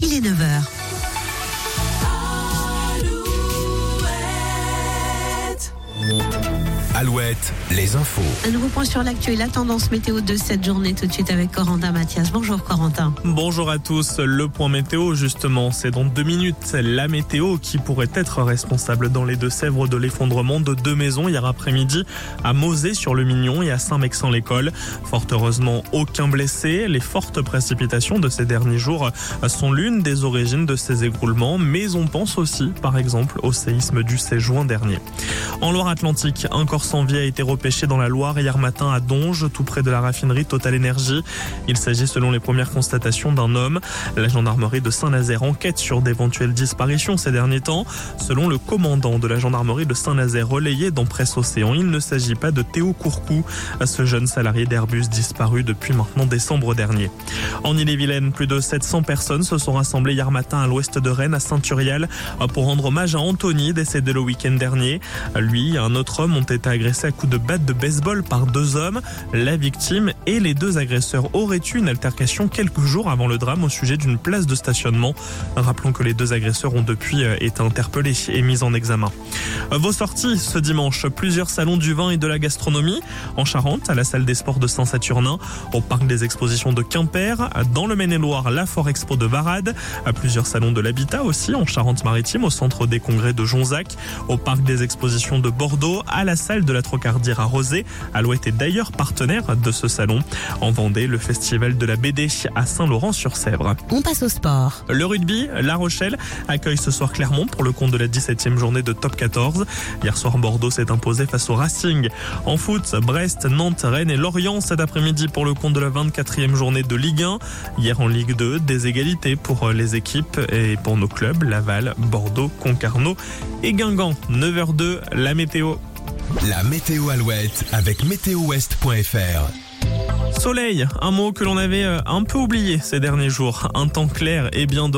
Il est 9h. Alouette, les infos. Un nouveau point sur l'actu et la tendance météo de cette journée tout de suite avec Corentin Mathias. Bonjour Corentin. Bonjour à tous. Le point météo, justement, c'est dans deux minutes. La météo qui pourrait être responsable dans les Deux-Sèvres de l'effondrement de deux maisons hier après-midi à Mosée sur le Mignon et à Saint-Mexan-l'École. Fort heureusement, aucun blessé. Les fortes précipitations de ces derniers jours sont l'une des origines de ces écroulements, mais on pense aussi, par exemple, au séisme du 16 juin dernier. En Loire-Atlantique, un corps sans vie a été repêché dans la Loire hier matin à Donge, tout près de la raffinerie Total Énergie. Il s'agit selon les premières constatations d'un homme. La gendarmerie de Saint-Nazaire enquête sur d'éventuelles disparitions ces derniers temps. Selon le commandant de la gendarmerie de Saint-Nazaire relayé dans Presse Océan, il ne s'agit pas de Théo Courcou, ce jeune salarié d'Airbus disparu depuis maintenant décembre dernier. En Ille-et-Vilaine, plus de 700 personnes se sont rassemblées hier matin à l'ouest de Rennes, à Saint-Uriel, pour rendre hommage à Anthony, décédé le week-end dernier. Lui et un autre homme ont été agressés à coups de batte de baseball par deux hommes. La victime et les deux agresseurs auraient eu une altercation quelques jours avant le drame au sujet d'une place de stationnement. Rappelons que les deux agresseurs ont depuis euh, été interpellés et mis en examen. Vos sorties ce dimanche, plusieurs salons du vin et de la gastronomie en Charente, à la salle des sports de Saint-Saturnin, au parc des expositions de Quimper, dans le Maine-et-Loire, la Fort Expo de Varade, à plusieurs salons de l'habitat aussi en Charente-Maritime, au centre des congrès de Jonzac, au parc des expositions de Bordeaux, à la salle de la Trocardière à Rosé. Alouette est d'ailleurs partenaire de ce salon. En Vendée, le festival de la BD à Saint-Laurent-sur-Sèvre. On passe au sport. Le rugby, La Rochelle accueille ce soir Clermont pour le compte de la 17e journée de Top 14. Hier soir, Bordeaux s'est imposé face au Racing. En foot, Brest, Nantes, Rennes et Lorient cet après-midi pour le compte de la 24e journée de Ligue 1. Hier en Ligue 2, des égalités pour les équipes et pour nos clubs, Laval, Bordeaux, Concarneau et Guingamp. 9h02, la météo. La météo Alouette avec météowest.fr. Soleil, un mot que l'on avait un peu oublié ces derniers jours. Un temps clair et bien